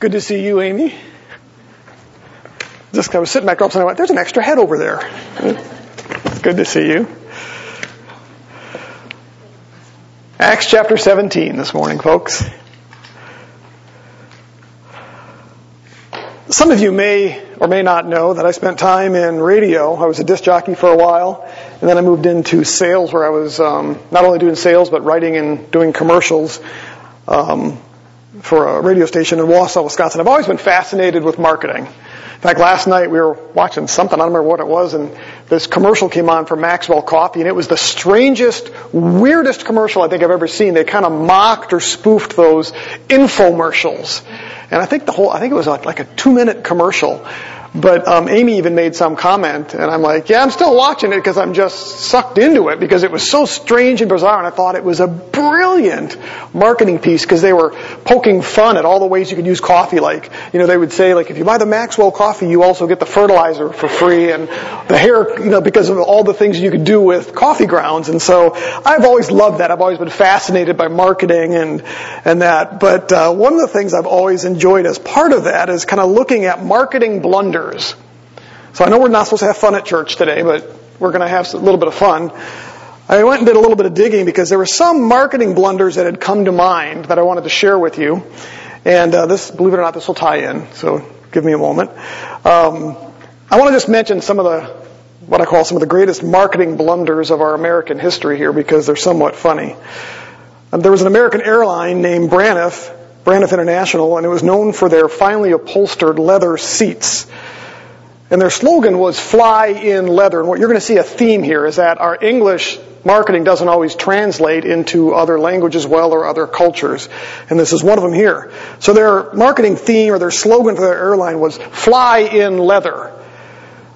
Good to see you, Amy. Just I was sitting back there, and I went, "There's an extra head over there." Good to see you. Acts chapter 17 this morning, folks. Some of you may or may not know that I spent time in radio. I was a disc jockey for a while, and then I moved into sales where I was um, not only doing sales, but writing and doing commercials um, for a radio station in Wausau, Wisconsin. I've always been fascinated with marketing. In fact, last night we were watching something, I don't remember what it was, and this commercial came on for Maxwell Coffee, and it was the strangest, weirdest commercial I think I've ever seen. They kind of mocked or spoofed those infomercials. And I think the whole, I think it was like a two minute commercial. But um, Amy even made some comment, and I'm like, yeah, I'm still watching it because I'm just sucked into it because it was so strange and bizarre, and I thought it was a brilliant marketing piece because they were poking fun at all the ways you could use coffee. Like, you know, they would say, like, if you buy the Maxwell coffee, you also get the fertilizer for free, and the hair, you know, because of all the things you could do with coffee grounds. And so I've always loved that. I've always been fascinated by marketing and and that. But uh, one of the things I've always enjoyed as part of that is kind of looking at marketing blunders years. So I know we're not supposed to have fun at church today, but we're going to have a little bit of fun. I went and did a little bit of digging because there were some marketing blunders that had come to mind that I wanted to share with you. And uh, this, believe it or not, this will tie in. So give me a moment. Um, I want to just mention some of the what I call some of the greatest marketing blunders of our American history here because they're somewhat funny. Um, there was an American airline named Braniff, Braniff International, and it was known for their finely upholstered leather seats. And their slogan was fly in leather. And what you're going to see a theme here is that our English marketing doesn't always translate into other languages well or other cultures. And this is one of them here. So their marketing theme or their slogan for their airline was fly in leather.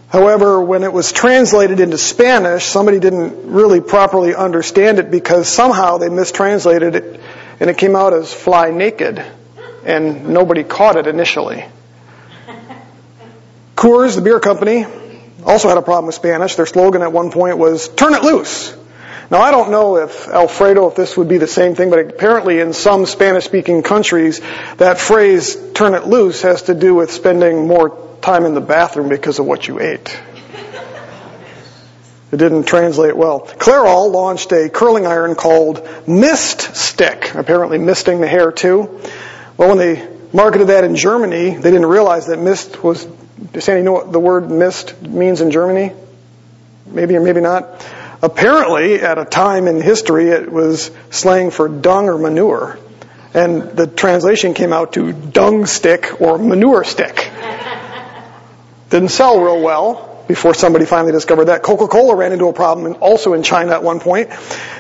However, when it was translated into Spanish, somebody didn't really properly understand it because somehow they mistranslated it and it came out as fly naked and nobody caught it initially. Coors, the beer company, also had a problem with Spanish. Their slogan at one point was, turn it loose. Now I don't know if Alfredo, if this would be the same thing, but apparently in some Spanish speaking countries, that phrase, turn it loose, has to do with spending more time in the bathroom because of what you ate. It didn't translate well. Clairol launched a curling iron called Mist Stick, apparently misting the hair too. Well, when they marketed that in Germany, they didn't realize that mist was does Sandy know what the word mist means in Germany? Maybe or maybe not. Apparently, at a time in history, it was slang for dung or manure. And the translation came out to dung stick or manure stick. Didn't sell real well before somebody finally discovered that. Coca-Cola ran into a problem also in China at one point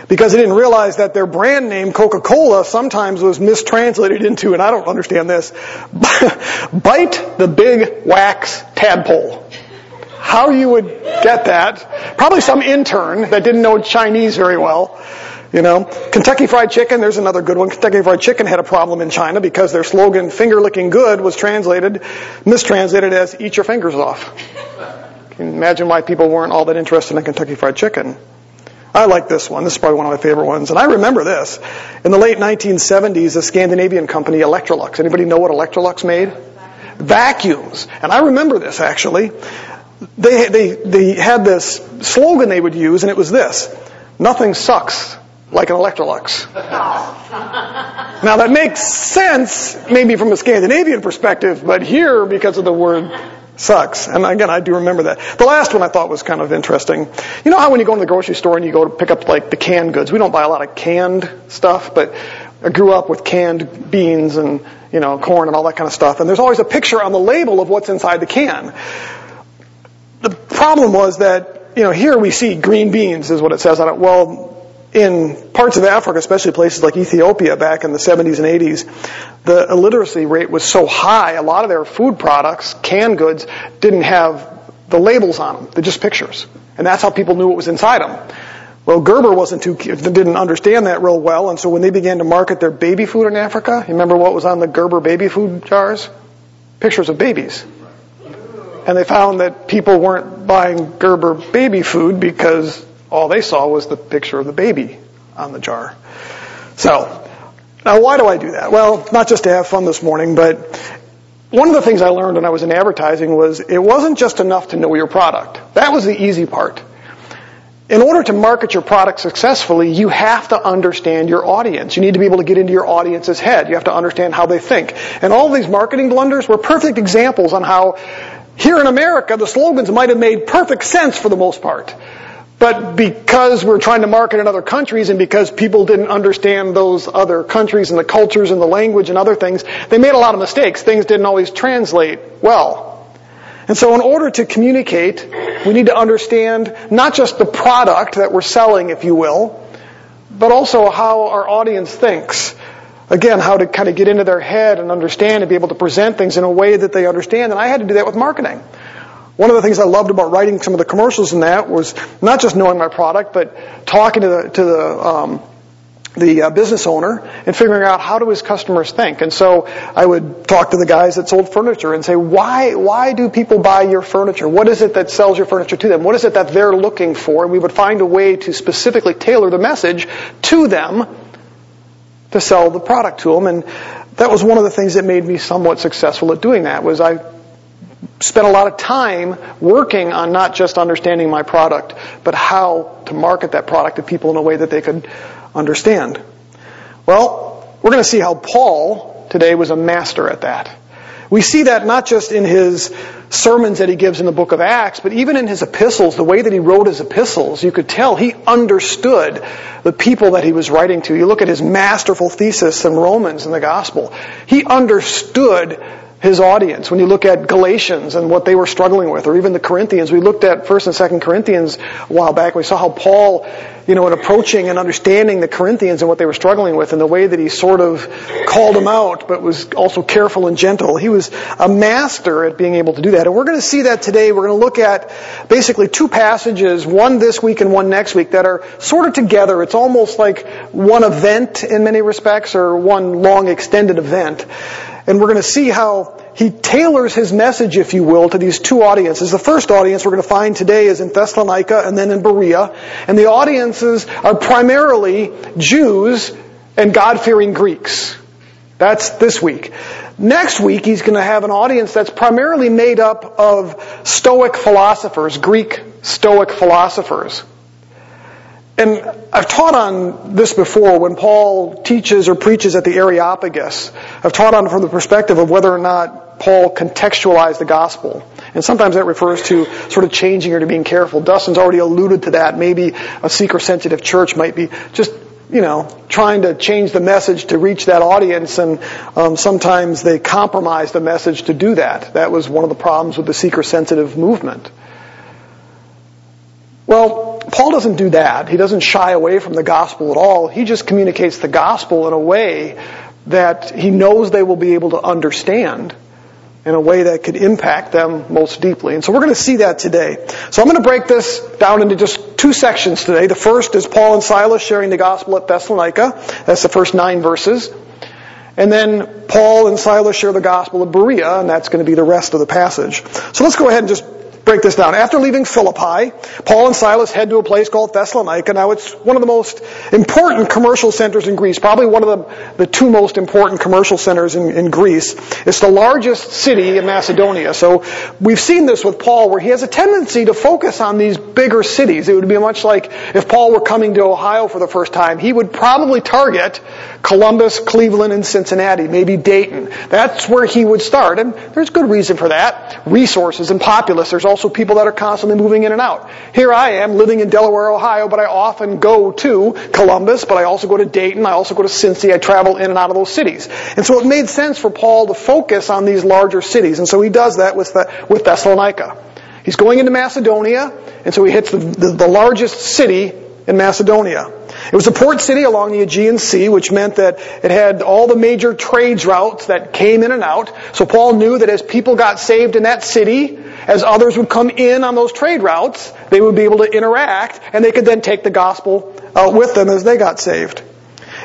because they didn't realize that their brand name Coca-Cola sometimes was mistranslated into, and I don't understand this, bite the big wax tadpole. How you would get that? Probably some intern that didn't know Chinese very well. You know, Kentucky Fried Chicken, there's another good one. Kentucky Fried Chicken had a problem in China because their slogan, finger licking good, was translated, mistranslated as eat your fingers off. Can you imagine why people weren't all that interested in Kentucky Fried Chicken? I like this one. This is probably one of my favorite ones. And I remember this. In the late 1970s, a Scandinavian company, Electrolux. Anybody know what Electrolux made? Vacuums. And I remember this actually. They, they, they had this slogan they would use, and it was this. Nothing sucks like an Electrolux. now that makes sense, maybe from a Scandinavian perspective, but here, because of the word Sucks. And again, I do remember that. The last one I thought was kind of interesting. You know how when you go to the grocery store and you go to pick up like the canned goods, we don't buy a lot of canned stuff, but I grew up with canned beans and, you know, corn and all that kind of stuff. And there's always a picture on the label of what's inside the can. The problem was that, you know, here we see green beans is what it says on it. Well, in parts of Africa, especially places like Ethiopia back in the 70s and 80s, the illiteracy rate was so high, a lot of their food products, canned goods, didn't have the labels on them. They're just pictures. And that's how people knew what was inside them. Well, Gerber wasn't too, didn't understand that real well, and so when they began to market their baby food in Africa, you remember what was on the Gerber baby food jars? Pictures of babies. And they found that people weren't buying Gerber baby food because all they saw was the picture of the baby on the jar. So, now why do I do that? Well, not just to have fun this morning, but one of the things I learned when I was in advertising was it wasn't just enough to know your product. That was the easy part. In order to market your product successfully, you have to understand your audience. You need to be able to get into your audience's head. You have to understand how they think. And all these marketing blunders were perfect examples on how here in America the slogans might have made perfect sense for the most part. But because we're trying to market in other countries and because people didn't understand those other countries and the cultures and the language and other things, they made a lot of mistakes. Things didn't always translate well. And so in order to communicate, we need to understand not just the product that we're selling, if you will, but also how our audience thinks. Again, how to kind of get into their head and understand and be able to present things in a way that they understand. And I had to do that with marketing. One of the things I loved about writing some of the commercials in that was not just knowing my product, but talking to the, to the, um, the uh, business owner and figuring out how do his customers think. And so I would talk to the guys that sold furniture and say, why, why do people buy your furniture? What is it that sells your furniture to them? What is it that they're looking for? And we would find a way to specifically tailor the message to them to sell the product to them. And that was one of the things that made me somewhat successful at doing that was I spent a lot of time working on not just understanding my product, but how to market that product to people in a way that they could understand. Well, we're going to see how Paul today was a master at that. We see that not just in his sermons that he gives in the book of Acts, but even in his epistles, the way that he wrote his epistles, you could tell he understood the people that he was writing to. You look at his masterful thesis in Romans in the gospel. He understood his audience. When you look at Galatians and what they were struggling with, or even the Corinthians, we looked at 1st and 2nd Corinthians a while back. We saw how Paul, you know, in approaching and understanding the Corinthians and what they were struggling with and the way that he sort of called them out, but was also careful and gentle. He was a master at being able to do that. And we're going to see that today. We're going to look at basically two passages, one this week and one next week, that are sort of together. It's almost like one event in many respects, or one long extended event. And we're going to see how he tailors his message, if you will, to these two audiences. The first audience we're going to find today is in Thessalonica and then in Berea. And the audiences are primarily Jews and God-fearing Greeks. That's this week. Next week, he's going to have an audience that's primarily made up of Stoic philosophers, Greek Stoic philosophers. And I've taught on this before when Paul teaches or preaches at the Areopagus. I've taught on it from the perspective of whether or not Paul contextualized the gospel. And sometimes that refers to sort of changing or to being careful. Dustin's already alluded to that. Maybe a seeker sensitive church might be just you know, trying to change the message to reach that audience, and um, sometimes they compromise the message to do that. That was one of the problems with the seeker-sensitive movement. Well, Paul doesn't do that. He doesn't shy away from the gospel at all. He just communicates the gospel in a way that he knows they will be able to understand in a way that could impact them most deeply. And so we're going to see that today. So I'm going to break this down into just two sections today. The first is Paul and Silas sharing the gospel at Thessalonica. That's the first nine verses. And then Paul and Silas share the gospel at Berea, and that's going to be the rest of the passage. So let's go ahead and just break this down. After leaving Philippi, Paul and Silas head to a place called Thessalonica. Now it's one of the most important commercial centers in Greece, probably one of the, the two most important commercial centers in, in Greece. It's the largest city in Macedonia. So we've seen this with Paul where he has a tendency to focus on these bigger cities. It would be much like if Paul were coming to Ohio for the first time, he would probably target Columbus, Cleveland, and Cincinnati, maybe Dayton. That's where he would start. And there's good reason for that. Resources and populace. There's also people that are constantly moving in and out. Here I am living in Delaware, Ohio, but I often go to Columbus, but I also go to Dayton, I also go to Cincy, I travel in and out of those cities. And so it made sense for Paul to focus on these larger cities, and so he does that with, the, with Thessalonica. He's going into Macedonia, and so he hits the, the, the largest city in Macedonia. It was a port city along the Aegean Sea, which meant that it had all the major trades routes that came in and out. So Paul knew that as people got saved in that city, as others would come in on those trade routes, they would be able to interact, and they could then take the gospel uh, with them as they got saved.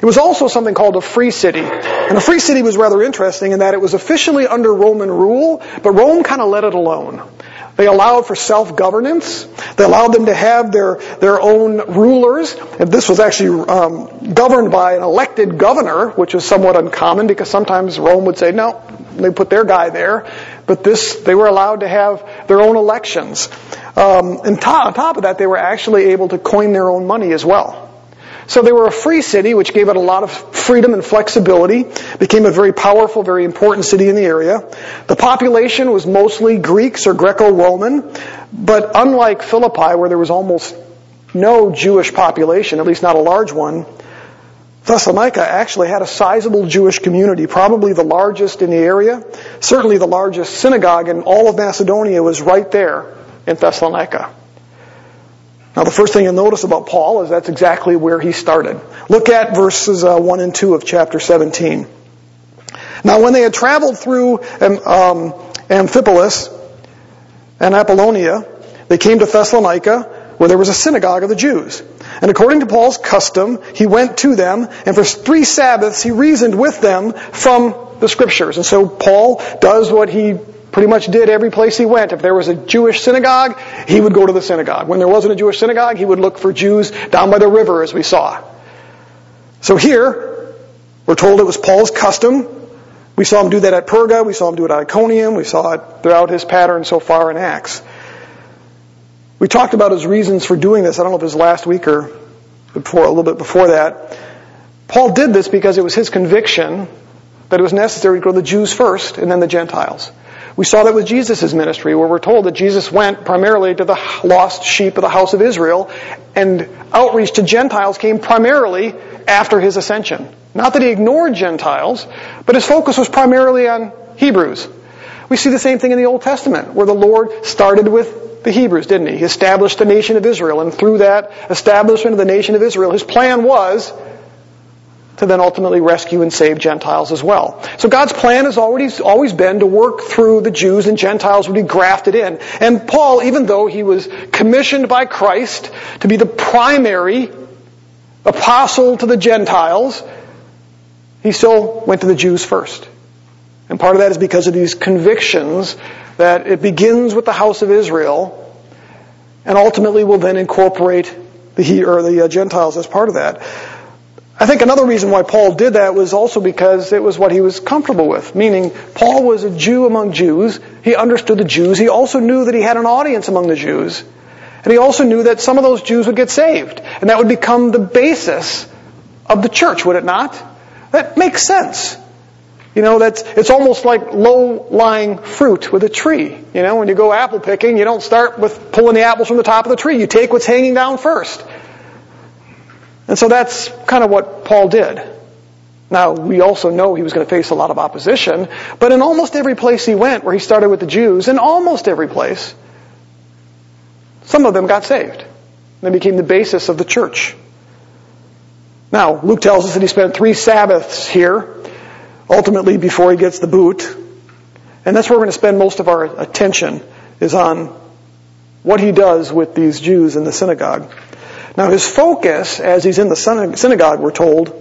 It was also something called a free city. And a free city was rather interesting in that it was officially under Roman rule, but Rome kind of let it alone. They allowed for self-governance. They allowed them to have their, their own rulers. And this was actually um, governed by an elected governor, which is somewhat uncommon because sometimes Rome would say, no, they put their guy there. But this, they were allowed to have their own elections. Um, and to- on top of that, they were actually able to coin their own money as well. So they were a free city, which gave it a lot of freedom and flexibility. Became a very powerful, very important city in the area. The population was mostly Greeks or Greco-Roman, but unlike Philippi, where there was almost no Jewish population, at least not a large one, Thessalonica actually had a sizable Jewish community, probably the largest in the area. Certainly the largest synagogue in all of Macedonia was right there in Thessalonica. Now, the first thing you'll notice about Paul is that's exactly where he started. Look at verses uh, 1 and 2 of chapter 17. Now, when they had traveled through um, Amphipolis and Apollonia, they came to Thessalonica, where there was a synagogue of the Jews. And according to Paul's custom, he went to them, and for three Sabbaths he reasoned with them from the scriptures. And so Paul does what he pretty much did every place he went. If there was a Jewish synagogue, he would go to the synagogue. When there wasn't a Jewish synagogue, he would look for Jews down by the river, as we saw. So here, we're told it was Paul's custom. We saw him do that at Perga. We saw him do it at Iconium. We saw it throughout his pattern so far in Acts. We talked about his reasons for doing this. I don't know if it was last week or before, a little bit before that. Paul did this because it was his conviction that it was necessary to go to the Jews first and then the Gentiles. We saw that with Jesus' ministry, where we're told that Jesus went primarily to the lost sheep of the house of Israel, and outreach to Gentiles came primarily after his ascension. Not that he ignored Gentiles, but his focus was primarily on Hebrews. We see the same thing in the Old Testament, where the Lord started with the Hebrews, didn't he? He established the nation of Israel, and through that establishment of the nation of Israel, his plan was to then ultimately rescue and save Gentiles as well. So God's plan has always, always been to work through the Jews and Gentiles would be grafted in. And Paul, even though he was commissioned by Christ to be the primary apostle to the Gentiles, he still went to the Jews first. And part of that is because of these convictions that it begins with the house of Israel and ultimately will then incorporate the, or the uh, Gentiles as part of that. I think another reason why Paul did that was also because it was what he was comfortable with. Meaning, Paul was a Jew among Jews. He understood the Jews. He also knew that he had an audience among the Jews. And he also knew that some of those Jews would get saved. And that would become the basis of the church, would it not? That makes sense. You know, that's, it's almost like low-lying fruit with a tree. You know, when you go apple picking, you don't start with pulling the apples from the top of the tree. You take what's hanging down first. And so that's kind of what Paul did. Now, we also know he was going to face a lot of opposition, but in almost every place he went where he started with the Jews, in almost every place, some of them got saved. They became the basis of the church. Now, Luke tells us that he spent three Sabbaths here, ultimately before he gets the boot. And that's where we're going to spend most of our attention, is on what he does with these Jews in the synagogue. Now his focus, as he's in the synagogue, we're told,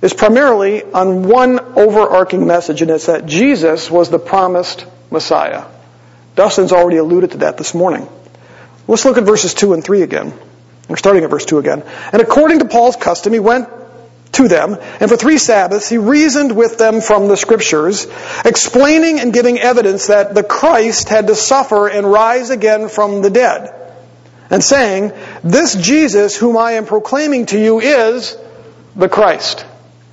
is primarily on one overarching message, and it's that Jesus was the promised Messiah. Dustin's already alluded to that this morning. Let's look at verses 2 and 3 again. We're starting at verse 2 again. And according to Paul's custom, he went to them, and for three Sabbaths he reasoned with them from the Scriptures, explaining and giving evidence that the Christ had to suffer and rise again from the dead and saying, This Jesus whom I am proclaiming to you is the Christ.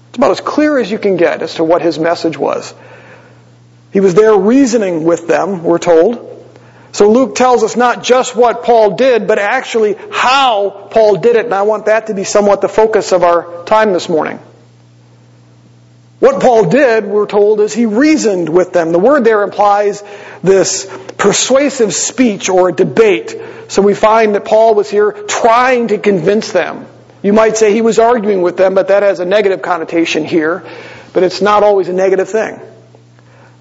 It's about as clear as you can get as to what his message was. He was there reasoning with them, we're told. So Luke tells us not just what Paul did, but actually how Paul did it, and I want that to be somewhat the focus of our time this morning. What Paul did, we're told, is he reasoned with them. The word there implies this persuasive speech or debate. So we find that Paul was here trying to convince them. You might say he was arguing with them, but that has a negative connotation here. But it's not always a negative thing.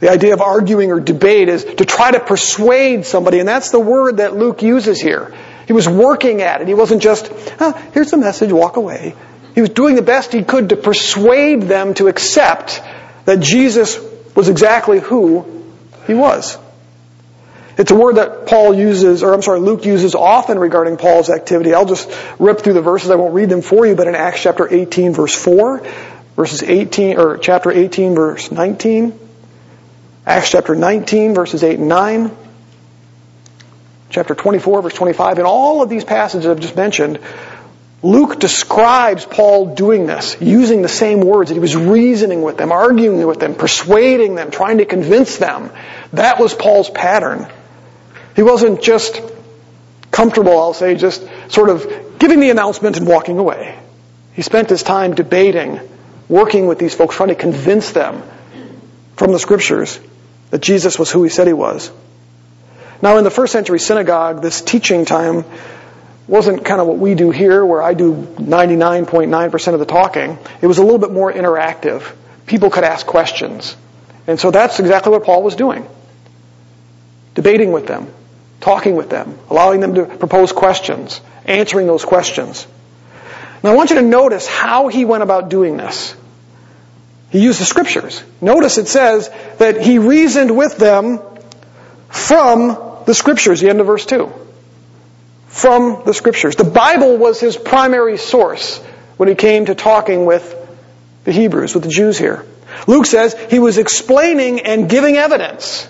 The idea of arguing or debate is to try to persuade somebody, and that's the word that Luke uses here. He was working at it. He wasn't just, oh, here's the message, walk away. He was doing the best he could to persuade them to accept that Jesus was exactly who he was. It's a word that Paul uses, or I'm sorry, Luke uses often regarding Paul's activity. I'll just rip through the verses. I won't read them for you, but in Acts chapter 18 verse 4, verses 18, or chapter 18 verse 19, Acts chapter 19, verses 8 and 9, chapter 24, verse 25, in all of these passages I've just mentioned, Luke describes Paul doing this, using the same words that he was reasoning with them, arguing with them, persuading them, trying to convince them. That was Paul's pattern. He wasn't just comfortable, I'll say, just sort of giving the announcement and walking away. He spent his time debating, working with these folks, trying to convince them from the scriptures that Jesus was who he said he was. Now, in the first century synagogue, this teaching time wasn't kind of what we do here, where I do 99.9% of the talking. It was a little bit more interactive. People could ask questions. And so that's exactly what Paul was doing. Debating with them, talking with them, allowing them to propose questions, answering those questions. Now I want you to notice how he went about doing this. He used the scriptures. Notice it says that he reasoned with them from the scriptures, the end of verse 2 from the scriptures. The Bible was his primary source when he came to talking with the Hebrews, with the Jews here. Luke says he was explaining and giving evidence.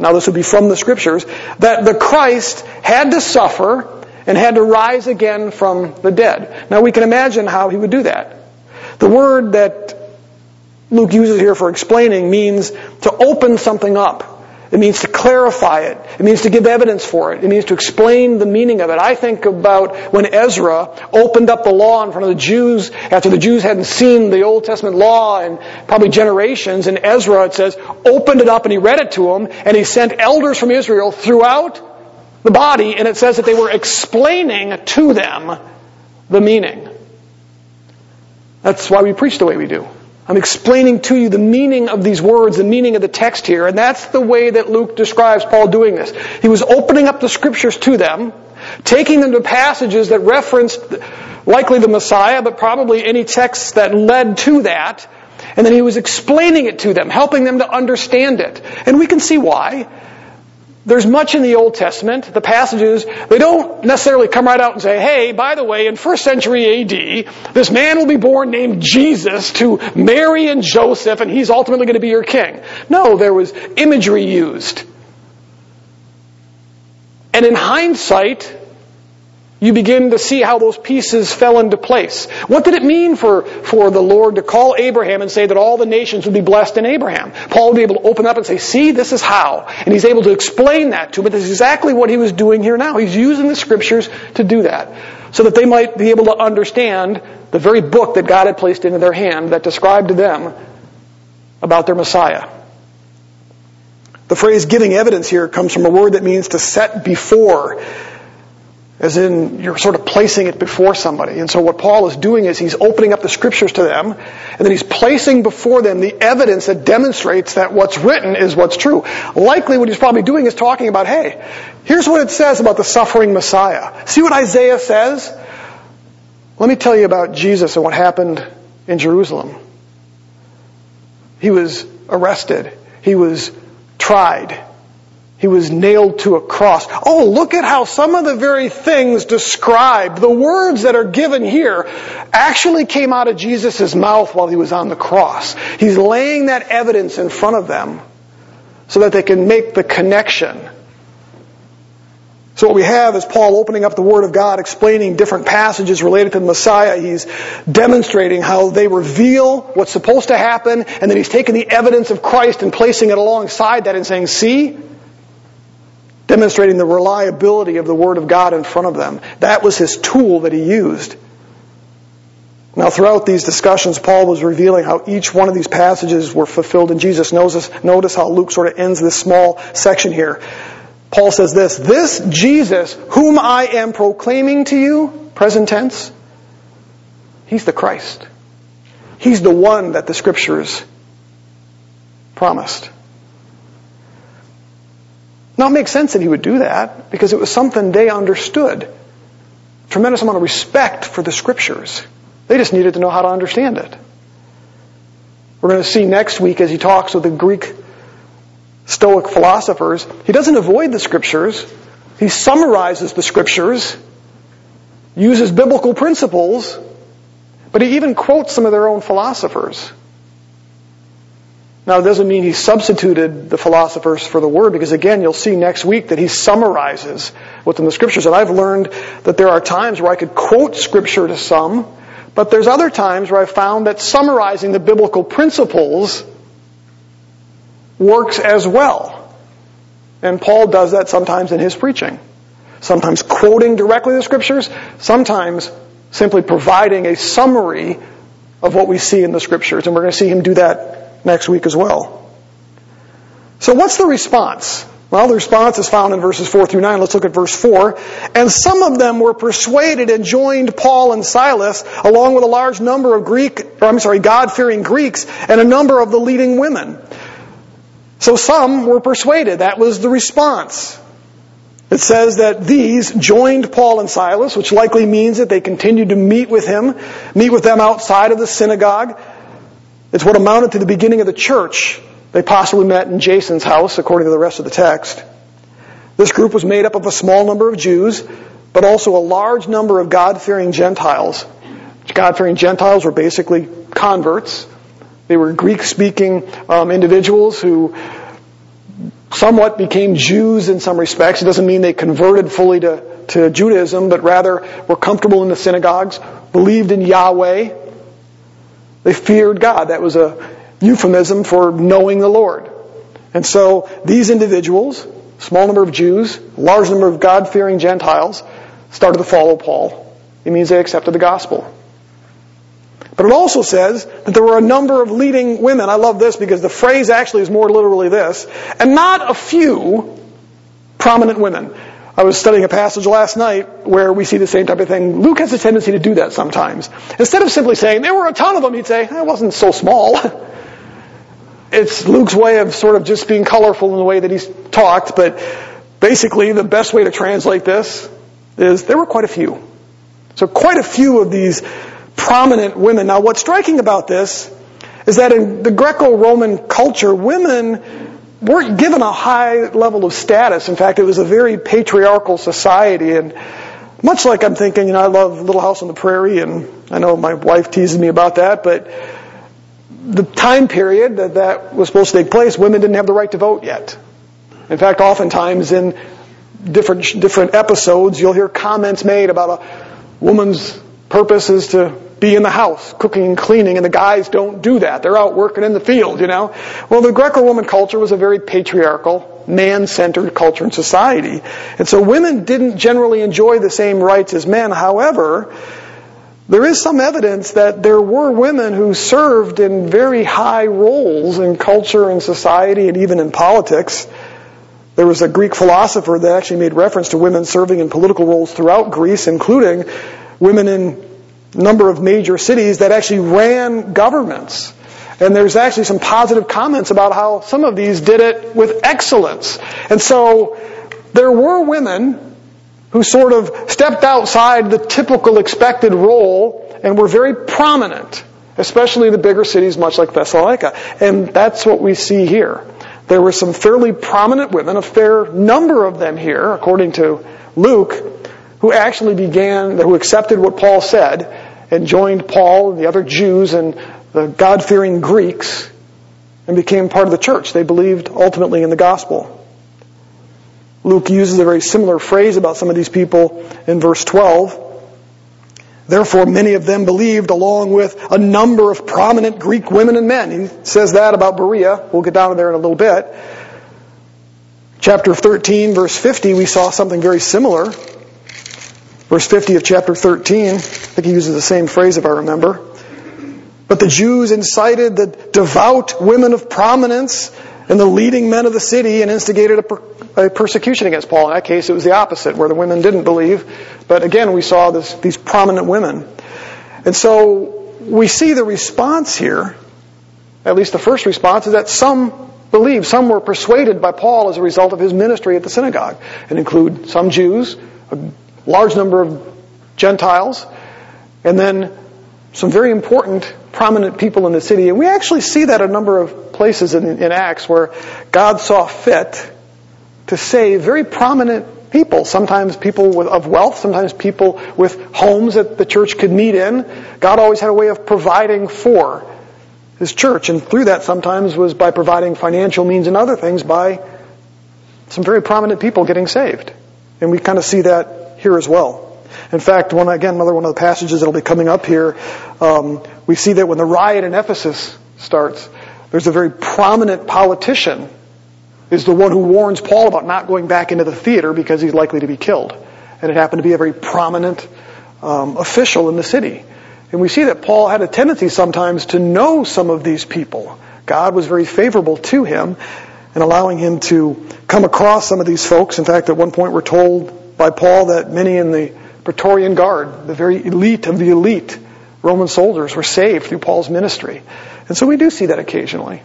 Now this would be from the scriptures, that the Christ had to suffer and had to rise again from the dead. Now we can imagine how he would do that. The word that Luke uses here for explaining means to open something up it means to clarify it. It means to give evidence for it. It means to explain the meaning of it. I think about when Ezra opened up the law in front of the Jews after the Jews hadn't seen the Old Testament law in probably generations. And Ezra, it says, opened it up and he read it to them and he sent elders from Israel throughout the body and it says that they were explaining to them the meaning. That's why we preach the way we do. I'm explaining to you the meaning of these words, the meaning of the text here, and that's the way that Luke describes Paul doing this. He was opening up the scriptures to them, taking them to passages that referenced likely the Messiah, but probably any texts that led to that, and then he was explaining it to them, helping them to understand it. And we can see why. There's much in the Old Testament, the passages, they don't necessarily come right out and say, hey, by the way, in first century AD, this man will be born named Jesus to Mary and Joseph, and he's ultimately going to be your king. No, there was imagery used. And in hindsight, you begin to see how those pieces fell into place. What did it mean for, for the Lord to call Abraham and say that all the nations would be blessed in Abraham? Paul would be able to open up and say, see, this is how. And he's able to explain that to him. But this is exactly what he was doing here now. He's using the scriptures to do that. So that they might be able to understand the very book that God had placed into their hand that described to them about their Messiah. The phrase giving evidence here comes from a word that means to set before as in you're sort of placing it before somebody. And so what Paul is doing is he's opening up the scriptures to them, and then he's placing before them the evidence that demonstrates that what's written is what's true. Likely what he's probably doing is talking about, hey, here's what it says about the suffering Messiah. See what Isaiah says? Let me tell you about Jesus and what happened in Jerusalem. He was arrested. He was tried. He was nailed to a cross. Oh, look at how some of the very things described, the words that are given here, actually came out of Jesus' mouth while he was on the cross. He's laying that evidence in front of them so that they can make the connection. So what we have is Paul opening up the Word of God, explaining different passages related to the Messiah. He's demonstrating how they reveal what's supposed to happen, and then he's taking the evidence of Christ and placing it alongside that and saying, see, demonstrating the reliability of the Word of God in front of them. That was his tool that he used. Now, throughout these discussions, Paul was revealing how each one of these passages were fulfilled in Jesus. Notice, notice how Luke sort of ends this small section here. Paul says this, This Jesus, whom I am proclaiming to you, present tense, he's the Christ. He's the one that the Scriptures promised. Now it makes sense that he would do that because it was something they understood. Tremendous amount of respect for the scriptures. They just needed to know how to understand it. We're going to see next week as he talks with the Greek Stoic philosophers, he doesn't avoid the scriptures. He summarizes the scriptures, uses biblical principles, but he even quotes some of their own philosophers. Now, it doesn't mean he substituted the philosophers for the word, because again, you'll see next week that he summarizes what's in the scriptures. And I've learned that there are times where I could quote scripture to some, but there's other times where I've found that summarizing the biblical principles works as well. And Paul does that sometimes in his preaching. Sometimes quoting directly the scriptures, sometimes simply providing a summary of what we see in the scriptures. And we're going to see him do that next week as well. So what's the response? Well, the response is found in verses 4 through 9. Let's look at verse 4. And some of them were persuaded and joined Paul and Silas, along with a large number of Greek, or I'm sorry, God-fearing Greeks, and a number of the leading women. So some were persuaded. That was the response. It says that these joined Paul and Silas, which likely means that they continued to meet with him, meet with them outside of the synagogue, it's what amounted to the beginning of the church. They possibly met in Jason's house, according to the rest of the text. This group was made up of a small number of Jews, but also a large number of God-fearing Gentiles. God-fearing Gentiles were basically converts. They were Greek-speaking um, individuals who somewhat became Jews in some respects. It doesn't mean they converted fully to, to Judaism, but rather were comfortable in the synagogues, believed in Yahweh, they feared God. That was a euphemism for knowing the Lord. And so these individuals, small number of Jews, large number of God-fearing Gentiles, started to follow Paul. It means they accepted the gospel. But it also says that there were a number of leading women. I love this because the phrase actually is more literally this. And not a few prominent women. I was studying a passage last night where we see the same type of thing. Luke has a tendency to do that sometimes. Instead of simply saying, there were a ton of them, he'd say, it wasn't so small. it's Luke's way of sort of just being colorful in the way that he's talked, but basically the best way to translate this is there were quite a few. So quite a few of these prominent women. Now what's striking about this is that in the Greco-Roman culture, women weren't given a high level of status. In fact, it was a very patriarchal society and much like I'm thinking, you know, I love Little House on the Prairie and I know my wife teases me about that, but the time period that that was supposed to take place, women didn't have the right to vote yet. In fact, oftentimes in different, different episodes, you'll hear comments made about a woman's purpose is to be in the house, cooking and cleaning, and the guys don't do that. They're out working in the field, you know. Well, the Greco-Roman culture was a very patriarchal, man-centered culture and society. And so women didn't generally enjoy the same rights as men. However, there is some evidence that there were women who served in very high roles in culture and society and even in politics. There was a Greek philosopher that actually made reference to women serving in political roles throughout Greece, including women in a number of major cities that actually ran governments. And there's actually some positive comments about how some of these did it with excellence. And so there were women who sort of stepped outside the typical expected role and were very prominent, especially the bigger cities, much like Thessalonica. And that's what we see here. There were some fairly prominent women, a fair number of them here, according to Luke, who actually began, who accepted what Paul said and joined Paul and the other Jews and the God-fearing Greeks and became part of the church. They believed ultimately in the gospel. Luke uses a very similar phrase about some of these people in verse 12. Therefore, many of them believed along with a number of prominent Greek women and men. He says that about Berea. We'll get down to there in a little bit. Chapter 13, verse 50, we saw something very similar. Verse 50 of chapter 13, I think he uses the same phrase if I remember. But the Jews incited the devout women of prominence and the leading men of the city and instigated a, per- a, persecution against Paul. In that case, it was the opposite, where the women didn't believe. But again, we saw this, these prominent women. And so we see the response here, at least the first response, is that some believed, some were persuaded by Paul as a result of his ministry at the synagogue. And include some Jews, large number of Gentiles, and then some very important, prominent people in the city. And we actually see that a number of places in, in Acts where God saw fit to save very prominent people. Sometimes people with, of wealth, sometimes people with homes that the church could meet in. God always had a way of providing for his church. And through that sometimes was by providing financial means and other things by some very prominent people getting saved. And we kind of see that here as well. In fact, one again, another one of the passages that'll be coming up here, um, we see that when the riot in Ephesus starts, there's a very prominent politician is the one who warns Paul about not going back into the theater because he's likely to be killed. And it happened to be a very prominent um, official in the city. And we see that Paul had a tendency sometimes to know some of these people. God was very favorable to him in allowing him to come across some of these folks. In fact, at one point we're told by Paul that many in the Praetorian Guard, the very elite of the elite Roman soldiers, were saved through Paul's ministry. And so we do see that occasionally.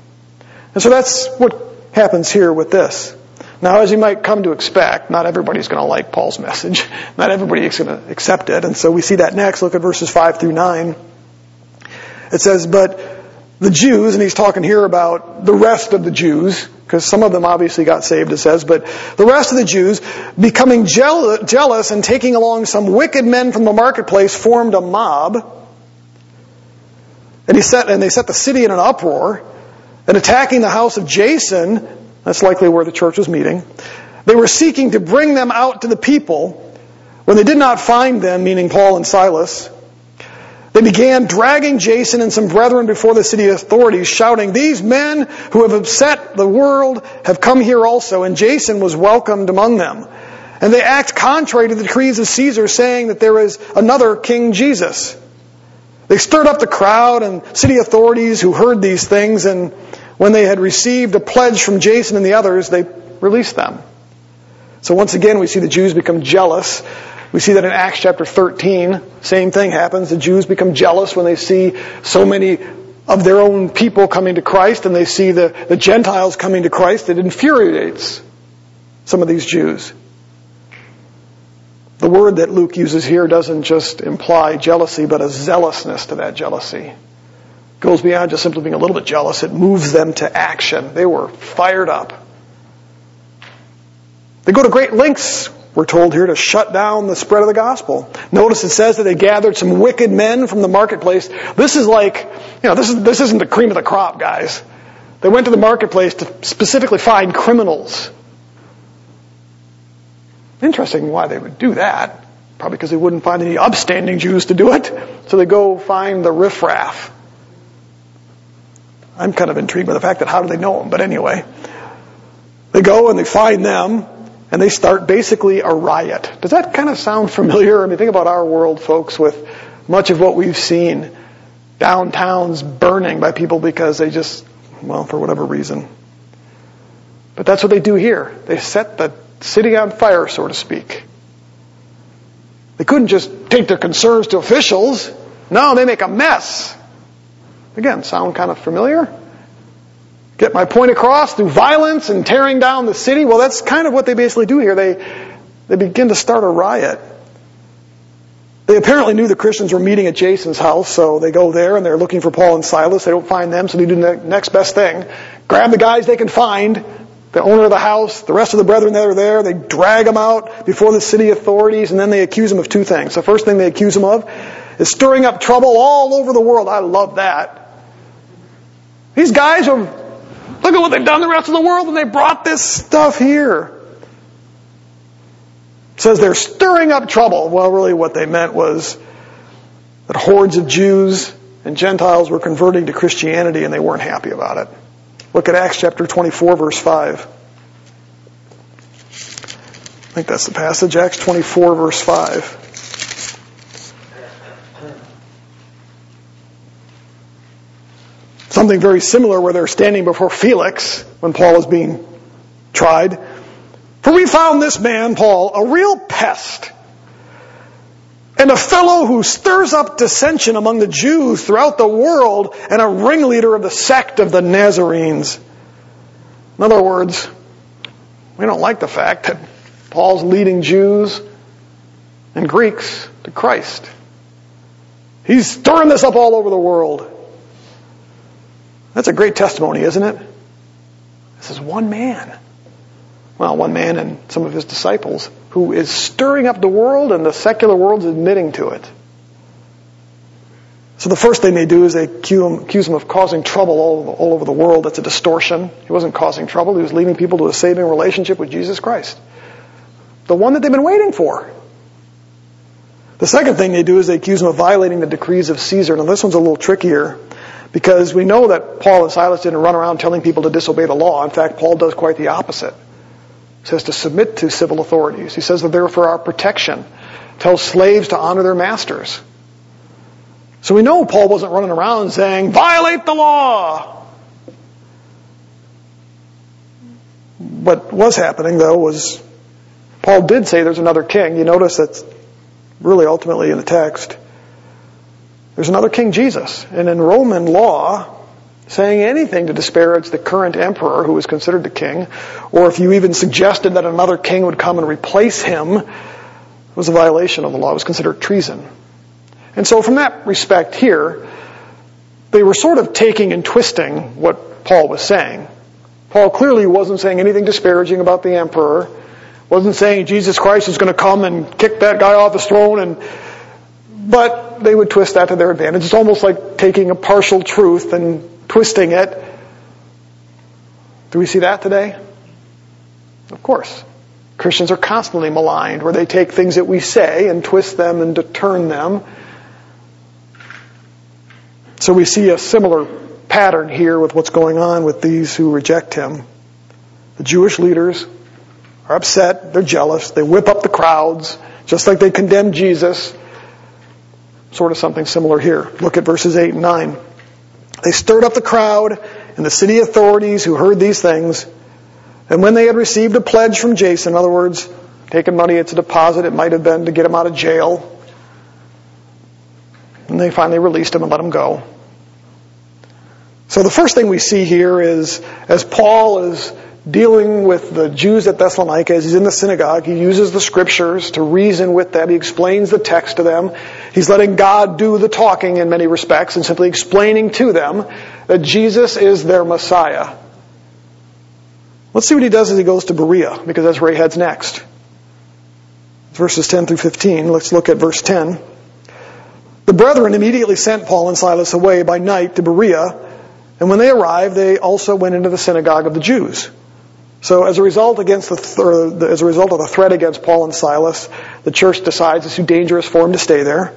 And so that's what happens here with this. Now, as you might come to expect, not everybody's going to like Paul's message. Not everybody is going to accept it. And so we see that next. Look at verses 5 through 9. It says, But the Jews, and he's talking here about the rest of the Jews, because some of them obviously got saved, it says, but the rest of the Jews, becoming jealous and taking along some wicked men from the marketplace, formed a mob. And he set, and they set the city in an uproar, and attacking the house of Jason, that's likely where the church was meeting. They were seeking to bring them out to the people. When they did not find them, meaning Paul and Silas, they began dragging Jason and some brethren before the city authorities, shouting, These men who have upset the world have come here also, and Jason was welcomed among them. And they act contrary to the decrees of Caesar, saying that there is another King Jesus. They stirred up the crowd and city authorities who heard these things, and when they had received a pledge from Jason and the others, they released them. So once again, we see the Jews become jealous. We see that in Acts chapter 13. Same thing happens. The Jews become jealous when they see so many of their own people coming to Christ and they see the, the Gentiles coming to Christ. It infuriates some of these Jews. The word that Luke uses here doesn't just imply jealousy, but a zealousness to that jealousy It goes beyond just simply being a little bit jealous. It moves them to action. They were fired up. They go to great lengths, we're told here, to shut down the spread of the gospel. Notice it says that they gathered some wicked men from the marketplace. This is like, you know, this, is, this isn't the cream of the crop, guys. They went to the marketplace to specifically find criminals. Interesting why they would do that. Probably because they wouldn't find any upstanding Jews to do it. So they go find the riffraff. I'm kind of intrigued by the fact that how do they know them? But anyway, they go and they find them and they start basically a riot. Does that kind of sound familiar? I mean, think about our world, folks, with much of what we've seen. Downtowns burning by people because they just, well, for whatever reason. But that's what they do here. They set the city on fire, so to speak. They couldn't just take their concerns to officials. No, they make a mess. Again, sound kind of familiar? Get my point across through violence and tearing down the city? Well, that's kind of what they basically do here. They, they begin to start a riot. They apparently knew the Christians were meeting at Jason's house, so they go there and they're looking for Paul and Silas. They don't find them, so they do the next best thing. Grab the guys they can find, the owner of the house, the rest of the brethren that are there, they drag them out before the city authorities, and then they accuse them of two things. The first thing they accuse them of is stirring up trouble all over the world. I love that. These guys are, look at what they've done the rest of the world and they brought this stuff here. It says they're stirring up trouble. Well, really what they meant was that hordes of Jews and Gentiles were converting to Christianity and they weren't happy about it. Look at Acts chapter 24 verse 5. I think that's the passage, Acts 24 verse 5. Something very similar where they're standing before Felix when Paul is being tried. For we found this man, Paul, a real pest and a fellow who stirs up dissension among the Jews throughout the world and a ringleader of the sect of the Nazarenes. In other words, we don't like the fact that Paul's leading Jews and Greeks to Christ. He's stirring this up all over the world. That's a great testimony, isn't it? This is one man. Well, one man and some of his disciples who is stirring up the world and the secular world's admitting to it. So the first thing they do is they accuse him of causing trouble all, all over the world. That's a distortion. He wasn't causing trouble. He was leading people to a saving relationship with Jesus Christ. The one that they've been waiting for. The second thing they do is they accuse him of violating the decrees of Caesar. Now this one's a little trickier because we know that Paul and Silas didn't run around telling people to disobey the law. In fact, Paul does quite the opposite. He says to submit to civil authorities. He says that they're for our protection. Tells slaves to honor their masters. So we know Paul wasn't running around saying, violate the law. What was happening though was Paul did say there's another king. You notice that's really ultimately in the text. There's another king Jesus. And in Roman law, saying anything to disparage the current emperor who was considered the king, or if you even suggested that another king would come and replace him, was a violation of the law. It was considered treason. And so from that respect here, they were sort of taking and twisting what Paul was saying. Paul clearly wasn't saying anything disparaging about the emperor, wasn't saying Jesus Christ is going to come and kick that guy off his throne and but they would twist that to their advantage. It's almost like taking a partial truth and twisting it. Do we see that today? Of course. Christians are constantly maligned where they take things that we say and twist them and turn them so we see a similar pattern here with what's going on with these who reject him. The Jewish leaders are upset, they're jealous, they whip up the crowds, just like they condemned Jesus. Sort of something similar here. Look at verses 8 and 9. They stirred up the crowd and the city authorities who heard these things. And when they had received a pledge from Jason, in other words, taken money, it's a deposit, it might have been to get him out of jail, and they finally released him and let him go. So the first thing we see here is as Paul is dealing with the Jews at Thessalonica, as he's in the synagogue, he uses the scriptures to reason with them. He explains the text to them. He's letting God do the talking in many respects and simply explaining to them that Jesus is their Messiah. Let's see what he does as he goes to Berea, because that's where he heads next. Verses 10 through 15. Let's look at verse 10. The brethren immediately sent Paul and Silas away by night to Berea, and when they arrived, they also went into the synagogue of the Jews. So as a result against the, th- as a result of the threat against Paul and Silas, the church decides it's too dangerous for him to stay there.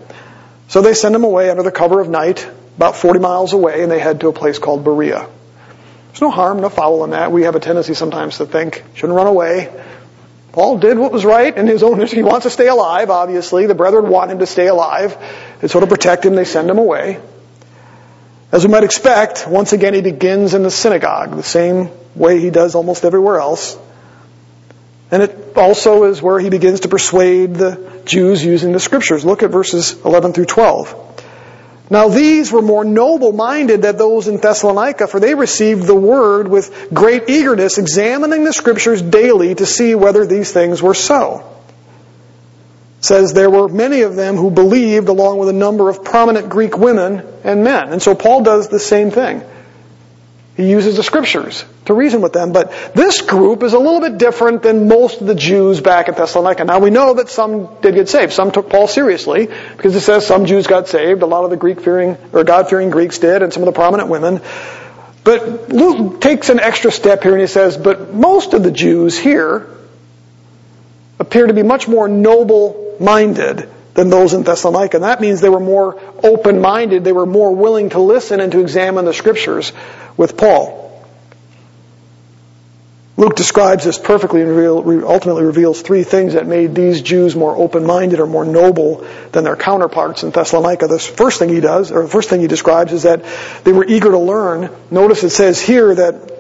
So they send him away under the cover of night, about 40 miles away, and they head to a place called Berea. There's no harm, no foul in that. We have a tendency sometimes to think, shouldn't run away. Paul did what was right in his own, interest. he wants to stay alive, obviously. The brethren want him to stay alive. And so to protect him, they send him away. As we might expect, once again he begins in the synagogue, the same way he does almost everywhere else. And it also is where he begins to persuade the Jews using the scriptures. Look at verses 11 through 12. Now these were more noble-minded than those in Thessalonica, for they received the word with great eagerness, examining the scriptures daily to see whether these things were so says there were many of them who believed along with a number of prominent Greek women and men. And so Paul does the same thing. He uses the scriptures to reason with them. But this group is a little bit different than most of the Jews back at Thessalonica. Now we know that some did get saved. Some took Paul seriously because it says some Jews got saved. A lot of the Greek fearing or God fearing Greeks did and some of the prominent women. But Luke takes an extra step here and he says, but most of the Jews here appear to be much more noble minded than those in Thessalonica. And that means they were more open minded, they were more willing to listen and to examine the scriptures with Paul. Luke describes this perfectly and ultimately reveals three things that made these Jews more open-minded or more noble than their counterparts in Thessalonica. The first thing he does, or the first thing he describes is that they were eager to learn. Notice it says here that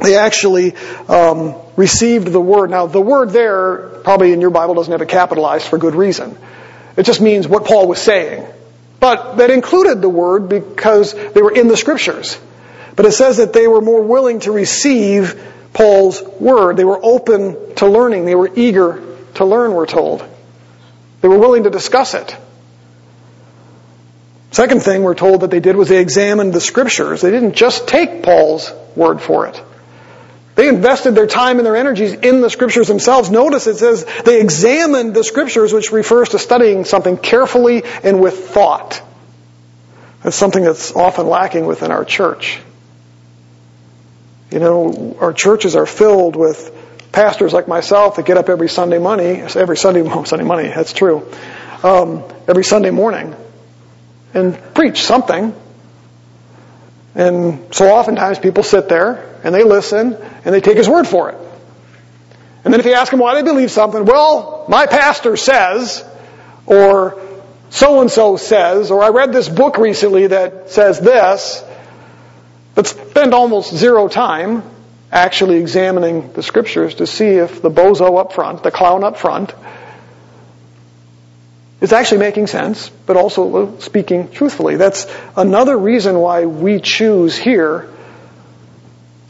they actually um, received the word. Now, the word there, probably in your Bible, doesn't have it capitalized for good reason. It just means what Paul was saying. But that included the word because they were in the scriptures. But it says that they were more willing to receive Paul's word. They were open to learning. They were eager to learn, we're told. They were willing to discuss it. Second thing we're told that they did was they examined the scriptures. They didn't just take Paul's word for it. They invested their time and their energies in the scriptures themselves. Notice it says they examined the scriptures, which refers to studying something carefully and with thought. That's something that's often lacking within our church. You know, our churches are filled with pastors like myself that get up every Sunday morning, every Sunday, Sunday morning, that's true, um, every Sunday morning and preach something. And so oftentimes people sit there and they listen and they take his word for it. And then if you ask them why they believe something, well, my pastor says, or so and so says, or I read this book recently that says this, but spend almost zero time actually examining the scriptures to see if the bozo up front, the clown up front, is actually making sense, but also speaking truthfully. That's another reason why we choose here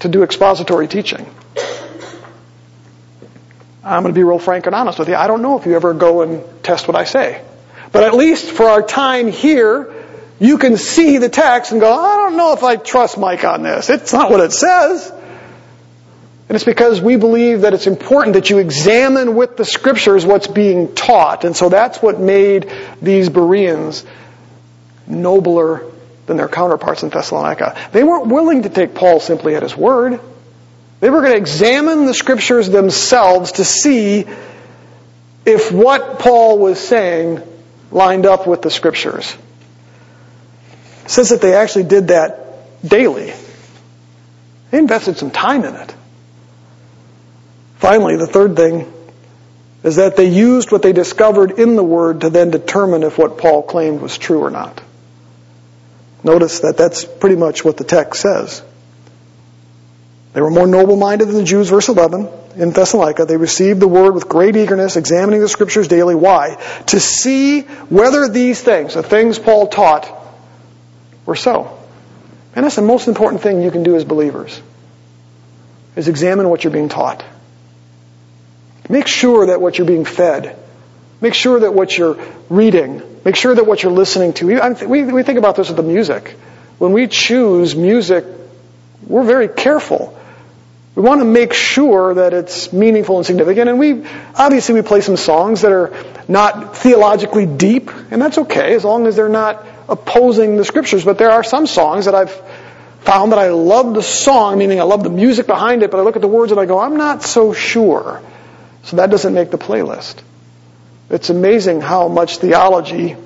to do expository teaching. I'm going to be real frank and honest with you. I don't know if you ever go and test what I say. But at least for our time here, you can see the text and go, I don't know if I trust Mike on this. It's not what it says. And it's because we believe that it's important that you examine with the scriptures what's being taught. And so that's what made these Bereans nobler than their counterparts in Thessalonica. They weren't willing to take Paul simply at his word. They were going to examine the scriptures themselves to see if what Paul was saying lined up with the scriptures. It says that they actually did that daily. They invested some time in it. Finally, the third thing is that they used what they discovered in the Word to then determine if what Paul claimed was true or not. Notice that that's pretty much what the text says. They were more noble-minded than the Jews, verse 11, in Thessalonica. They received the word with great eagerness, examining the scriptures daily. Why? To see whether these things, the things Paul taught, were so. And that's the most important thing you can do as believers, is examine what you're being taught. Make sure that what you're being fed, make sure that what you're reading, make sure that what you're listening to, we, think about this with the music. When we choose music, we're very careful we want to make sure that it's meaningful and significant. And we, obviously we play some songs that are not theologically deep, and that's okay as long as they're not opposing the scriptures. But there are some songs that I've found that I love the song, meaning I love the music behind it, but I look at the words and I go, I'm not so sure. So that doesn't make the playlist. It's amazing how much theology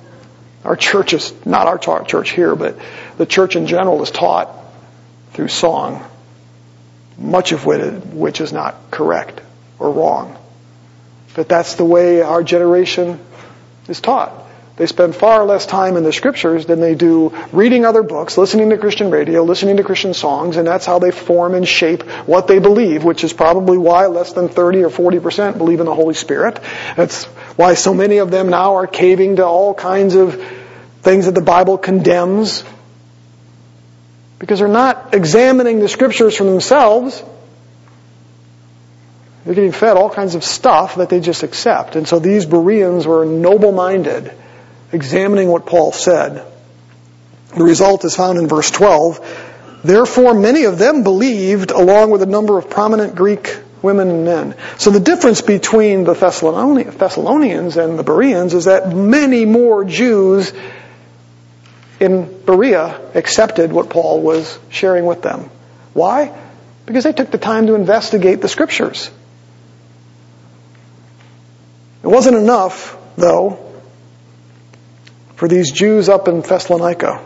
our church is, not our church here, but the church in general is taught through song much of which is not correct or wrong. But that's the way our generation is taught. They spend far less time in the scriptures than they do reading other books, listening to Christian radio, listening to Christian songs, and that's how they form and shape what they believe, which is probably why less than 30 or 40% believe in the Holy Spirit. That's why so many of them now are caving to all kinds of things that the Bible condemns because they're not examining the scriptures for themselves. They're getting fed all kinds of stuff that they just accept. And so these Bereans were noble minded, examining what Paul said. The result is found in verse 12. Therefore, many of them believed, along with a number of prominent Greek women and men. So the difference between the Thessalonians and the Bereans is that many more Jews in Berea accepted what Paul was sharing with them. Why? Because they took the time to investigate the scriptures. It wasn't enough, though, for these Jews up in Thessalonica.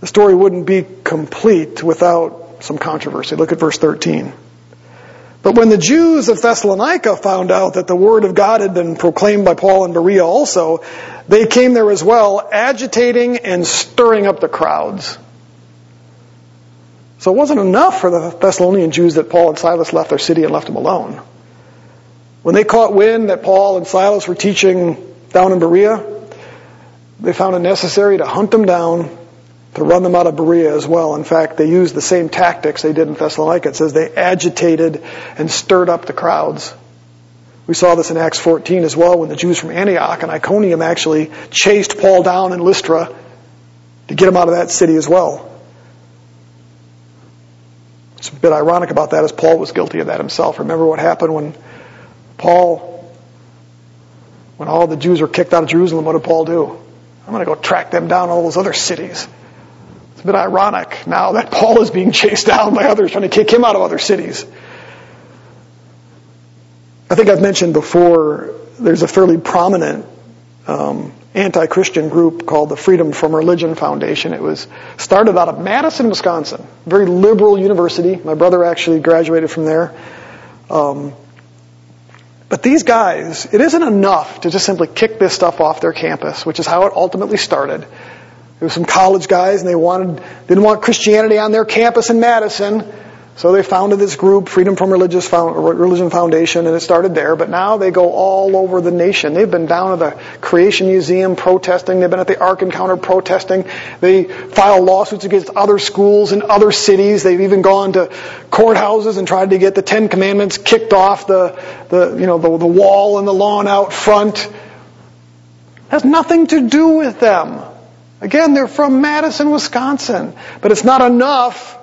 The story wouldn't be complete without some controversy. Look at verse 13. But when the Jews of Thessalonica found out that the word of God had been proclaimed by Paul in Berea also, they came there as well, agitating and stirring up the crowds. So it wasn't enough for the Thessalonian Jews that Paul and Silas left their city and left them alone. When they caught wind that Paul and Silas were teaching down in Berea, they found it necessary to hunt them down to run them out of Berea as well. In fact, they used the same tactics they did in Thessalonica. It says they agitated and stirred up the crowds. We saw this in Acts 14 as well when the Jews from Antioch and Iconium actually chased Paul down in Lystra to get him out of that city as well. It's a bit ironic about that as Paul was guilty of that himself. Remember what happened when Paul, when all the Jews were kicked out of Jerusalem, what did Paul do? I'm going to go track them down all those other cities. It's a bit ironic now that Paul is being chased down by others trying to kick him out of other cities. I think I've mentioned before there's a fairly prominent um, anti-Christian group called the Freedom from Religion Foundation. It was started out of Madison, Wisconsin, very liberal university. My brother actually graduated from there. Um, but these guys, it isn't enough to just simply kick this stuff off their campus, which is how it ultimately started. There were some college guys, and they wanted didn't want Christianity on their campus in Madison. So they founded this group, Freedom from Religious Religion Foundation, and it started there. But now they go all over the nation. They've been down at the Creation Museum protesting. They've been at the Ark Encounter protesting. They file lawsuits against other schools in other cities. They've even gone to courthouses and tried to get the Ten Commandments kicked off the, the you know, the, the wall and the lawn out front. It has nothing to do with them. Again, they're from Madison, Wisconsin. But it's not enough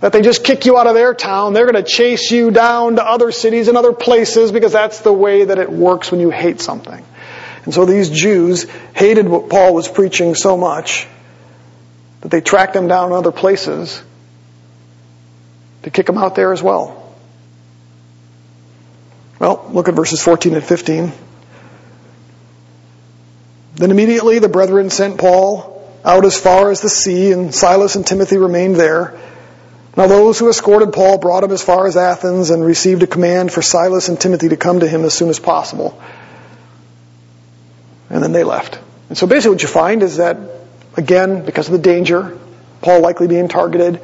that they just kick you out of their town. They're going to chase you down to other cities and other places because that's the way that it works when you hate something. And so these Jews hated what Paul was preaching so much that they tracked him down other places to kick him out there as well. Well, look at verses 14 and 15. Then immediately the brethren sent Paul out as far as the sea, and Silas and Timothy remained there. Now those who escorted Paul brought him as far as Athens and received a command for Silas and Timothy to come to him as soon as possible. And then they left. And so basically what you find is that, again, because of the danger, Paul likely being targeted,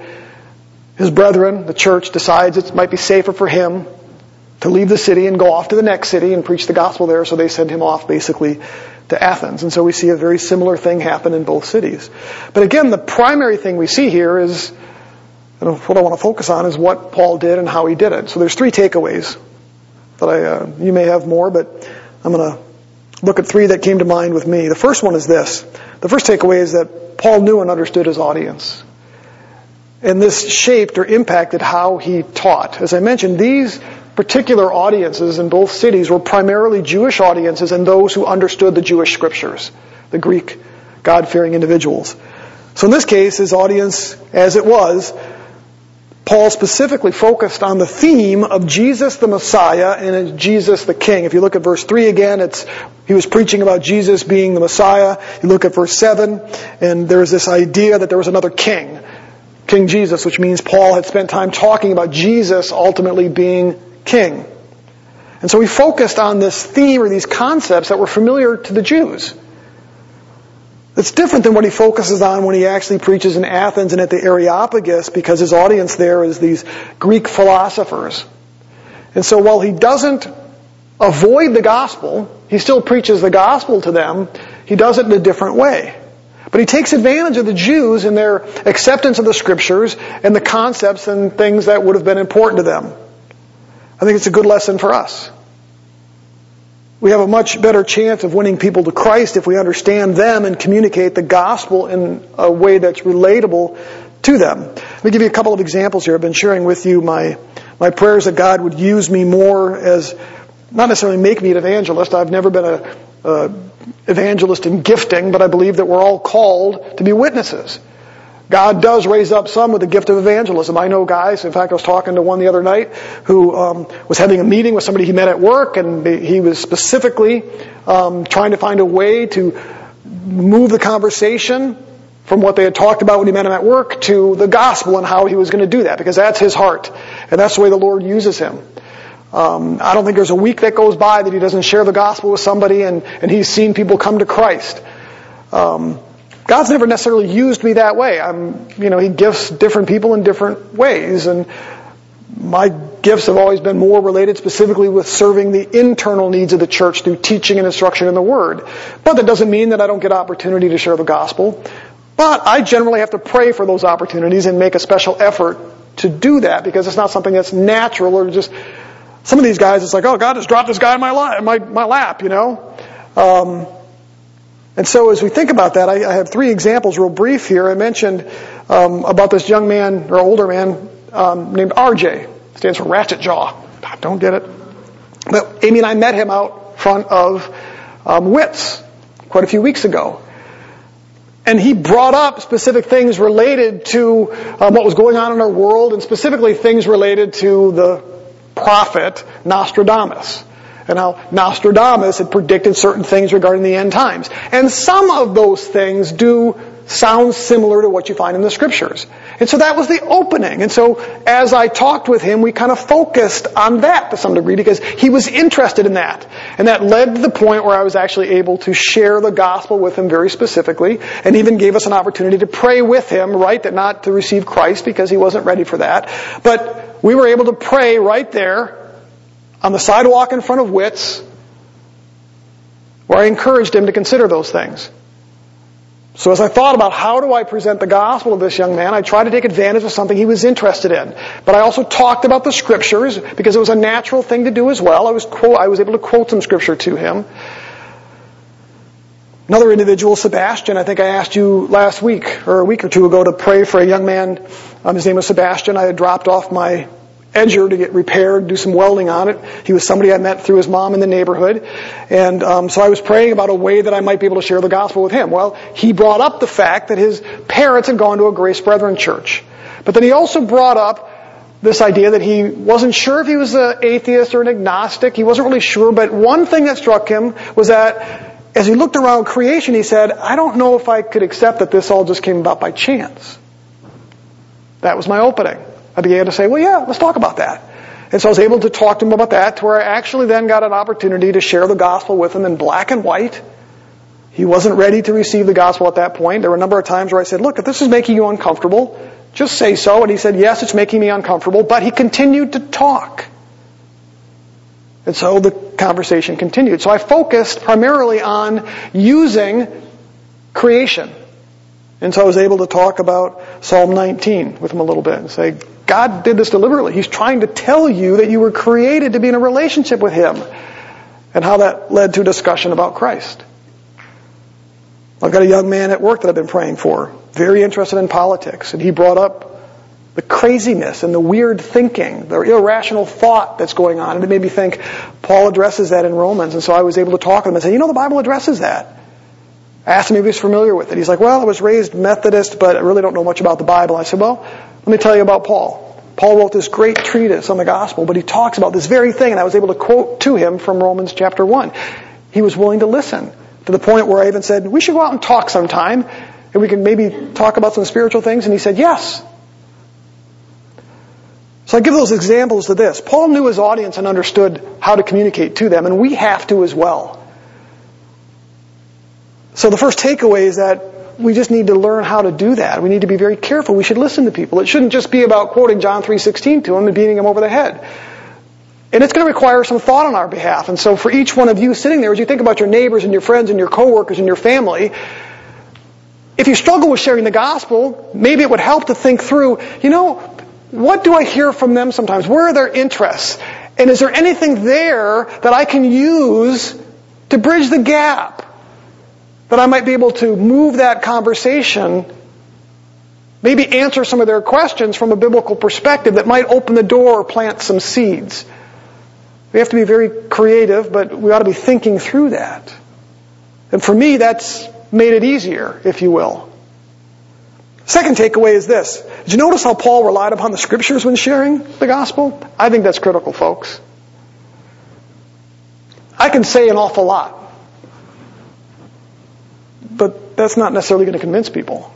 his brethren, the church, decides it might be safer for him to leave the city and go off to the next city and preach the gospel there, so they send him off basically to Athens. And so we see a very similar thing happen in both cities. But again, the primary thing we see here is and what I want to focus on is what Paul did and how he did it. So there's three takeaways that I, uh, you may have more, but I'm going to look at three that came to mind with me. The first one is this. The first takeaway is that Paul knew and understood his audience. And this shaped or impacted how he taught. As I mentioned, these particular audiences in both cities were primarily Jewish audiences and those who understood the Jewish scriptures, the Greek God-fearing individuals. So in this case, his audience, as it was, Paul specifically focused on the theme of Jesus the Messiah and Jesus the King. If you look at verse 3 again, it's, he was preaching about Jesus being the Messiah. You look at verse 7, and there's this idea that there was another king, King Jesus, which means Paul had spent time talking about Jesus ultimately being king. And so he focused on this theme or these concepts that were familiar to the Jews. It's different than what he focuses on when he actually preaches in Athens and at the Areopagus because his audience there is these Greek philosophers. And so while he doesn't avoid the gospel, he still preaches the gospel to them, he does it in a different way. But he takes advantage of the Jews in their acceptance of the scriptures and the concepts and things that would have been important to them. I think it's a good lesson for us. We have a much better chance of winning people to Christ if we understand them and communicate the gospel in a way that's relatable to them. Let me give you a couple of examples here. I've been sharing with you my, my prayers that God would use me more as, not necessarily make me an evangelist. I've never been a, evangelist in gifting, but I believe that we're all called to be witnesses. God does raise up some with the gift of evangelism. I know guys, in fact, I was talking to one the other night who um, was having a meeting with somebody he met at work, and he was specifically um, trying to find a way to move the conversation from what they had talked about when he met him at work to the gospel and how he was going to do that, because that's his heart, and that's the way the Lord uses him. Um, I don't think there's a week that goes by that he doesn't share the gospel with somebody, and, and he's seen people come to Christ. Um, God's never necessarily used me that way. I'm, you know, He gifts different people in different ways, and my gifts have always been more related specifically with serving the internal needs of the church through teaching and instruction in the Word. But that doesn't mean that I don't get opportunity to share the gospel. But I generally have to pray for those opportunities and make a special effort to do that because it's not something that's natural or just some of these guys. It's like, oh, God just dropped this guy in my lap, my, my lap, you know. Um, and so as we think about that, I, I have three examples real brief here. I mentioned um, about this young man or older man um, named RJ. Stands for Ratchet Jaw. I Don't get it. But Amy and I met him out front of um, WITS quite a few weeks ago. And he brought up specific things related to um, what was going on in our world and specifically things related to the prophet Nostradamus and how Nostradamus had predicted certain things regarding the end times. And some of those things do sound similar to what you find in the scriptures. And so that was the opening. And so as I talked with him, we kind of focused on that to some degree because he was interested in that. And that led to the point where I was actually able to share the gospel with him very specifically and even gave us an opportunity to pray with him, right? That not to receive Christ because he wasn't ready for that. But we were able to pray right there on the sidewalk in front of Wits, where I encouraged him to consider those things. So as I thought about how do I present the gospel to this young man, I tried to take advantage of something he was interested in. But I also talked about the scriptures because it was a natural thing to do as well. I was quote, I was able to quote some scripture to him. Another individual, Sebastian, I think I asked you last week or a week or two ago to pray for a young man. Um, his name was Sebastian. I had dropped off my edger to get repaired, do some welding on it. He was somebody I met through his mom in the neighborhood. And um, so I was praying about a way that I might be able to share the gospel with him. Well, he brought up the fact that his parents had gone to a Grace Brethren church. But then he also brought up this idea that he wasn't sure if he was an atheist or an agnostic. He wasn't really sure. But one thing that struck him was that as he looked around creation, he said, I don't know if I could accept that this all just came about by chance. That was my opening. I began to say, well, yeah, let's talk about that. And so I was able to talk to him about that to where I actually then got an opportunity to share the gospel with him in black and white. He wasn't ready to receive the gospel at that point. There were a number of times where I said, look, if this is making you uncomfortable, just say so. And he said, yes, it's making me uncomfortable. But he continued to talk. And so the conversation continued. So I focused primarily on using creation. And so I was able to talk about Psalm 19 with him a little bit and say, God did this deliberately. He's trying to tell you that you were created to be in a relationship with Him. And how that led to a discussion about Christ. I've got a young man at work that I've been praying for, very interested in politics, and he brought up the craziness and the weird thinking, the irrational thought that's going on. And it made me think, Paul addresses that in Romans. And so I was able to talk to him and say, you know, the Bible addresses that. Asked him if he was familiar with it. He's like, well, I was raised Methodist, but I really don't know much about the Bible. I said, well, let me tell you about Paul. Paul wrote this great treatise on the gospel, but he talks about this very thing, and I was able to quote to him from Romans chapter 1. He was willing to listen to the point where I even said, we should go out and talk sometime, and we can maybe talk about some spiritual things, and he said, yes. So I give those examples to this. Paul knew his audience and understood how to communicate to them, and we have to as well. So the first takeaway is that we just need to learn how to do that. We need to be very careful. We should listen to people. It shouldn't just be about quoting John 3.16 to them and beating them over the head. And it's going to require some thought on our behalf. And so for each one of you sitting there, as you think about your neighbors and your friends and your coworkers and your family, if you struggle with sharing the gospel, maybe it would help to think through, you know, what do I hear from them sometimes? Where are their interests? And is there anything there that I can use to bridge the gap? That I might be able to move that conversation, maybe answer some of their questions from a biblical perspective that might open the door or plant some seeds. We have to be very creative, but we ought to be thinking through that. And for me, that's made it easier, if you will. Second takeaway is this. Did you notice how Paul relied upon the scriptures when sharing the gospel? I think that's critical, folks. I can say an awful lot but that's not necessarily going to convince people.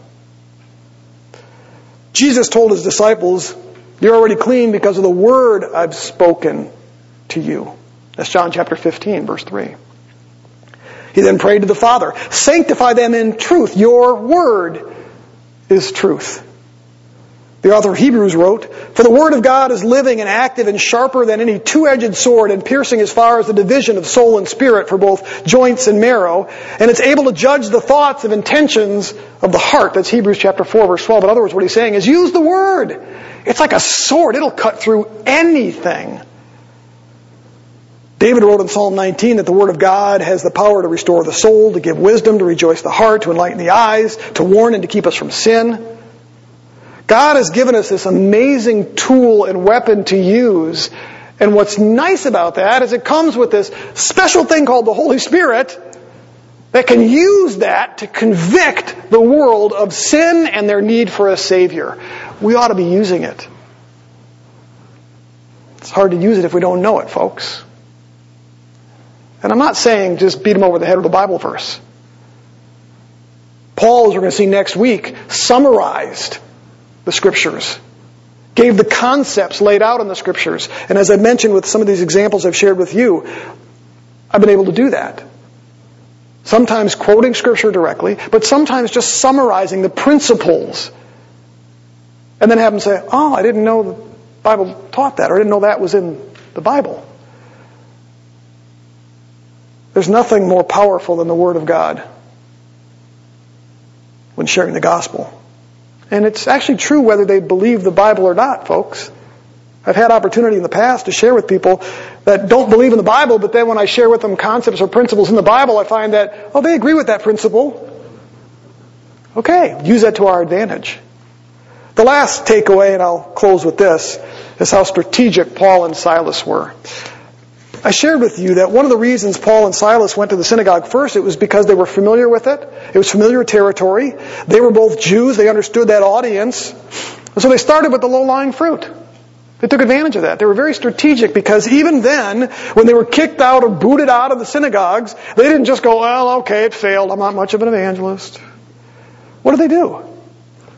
Jesus told his disciples, You're already clean because of the word I've spoken to you. That's John chapter 15, verse 3. He then prayed to the Father, Sanctify them in truth. Your word is truth. The author of Hebrews wrote, For the word of God is living and active and sharper than any two-edged sword and piercing as far as the division of soul and spirit for both joints and marrow, and it's able to judge the thoughts and intentions of the heart. That's Hebrews chapter 4 verse 12. In other words, what he's saying is use the word. It's like a sword. It'll cut through anything. David wrote in Psalm 19 that the Word of God has the power to restore the soul, to give wisdom, to rejoice the heart, to enlighten the eyes, to warn and to keep us from sin. God has given us this amazing tool and weapon to use. And what's nice about that is it comes with this special thing called the Holy Spirit that can use that to convict the world of sin and their need for a Savior. We ought to be using it. It's hard to use it if we don't know it, folks. And I'm not saying just beat them over the head with a Bible verse. Paul, as we're going to see next week, summarized the scriptures, gave the concepts laid out in the scriptures. And as I mentioned with some of these examples I've shared with you, I've been able to do that. Sometimes quoting scripture directly, but sometimes just summarizing the principles. And then have them say, oh, I didn't know the Bible taught that, or I didn't know that was in the Bible. There's nothing more powerful than the Word of God when sharing the gospel. And it's actually true whether they believe the Bible or not, folks. I've had opportunity in the past to share with people that don't believe in the Bible, but then when I share with them concepts or principles in the Bible, I find that, oh, they agree with that principle. Okay, use that to our advantage. The last takeaway, and I'll close with this, is how strategic Paul and Silas were. I shared with you that one of the reasons Paul and Silas went to the synagogue first, it was because they were familiar with it. It was familiar territory. They were both Jews. They understood that audience. And so they started with the low-lying fruit. They took advantage of that. They were very strategic because even then, when they were kicked out or booted out of the synagogues, they didn't just go, well, okay, it failed. I'm not much of an evangelist. What did they do?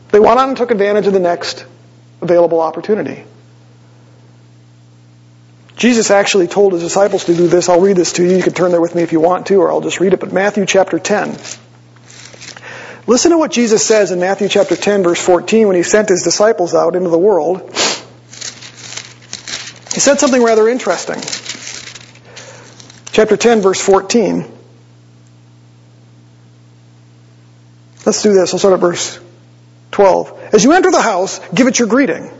They went on and took advantage of the next available opportunity. Jesus actually told his disciples to do this. I'll read this to you. You can turn there with me if you want to, or I'll just read it. But Matthew chapter 10. Listen to what Jesus says in Matthew chapter 10 verse 14 when he sent his disciples out into the world. He said something rather interesting. Chapter 10 verse 14. Let's do this. I'll start at verse 12. As you enter the house, give it your greeting.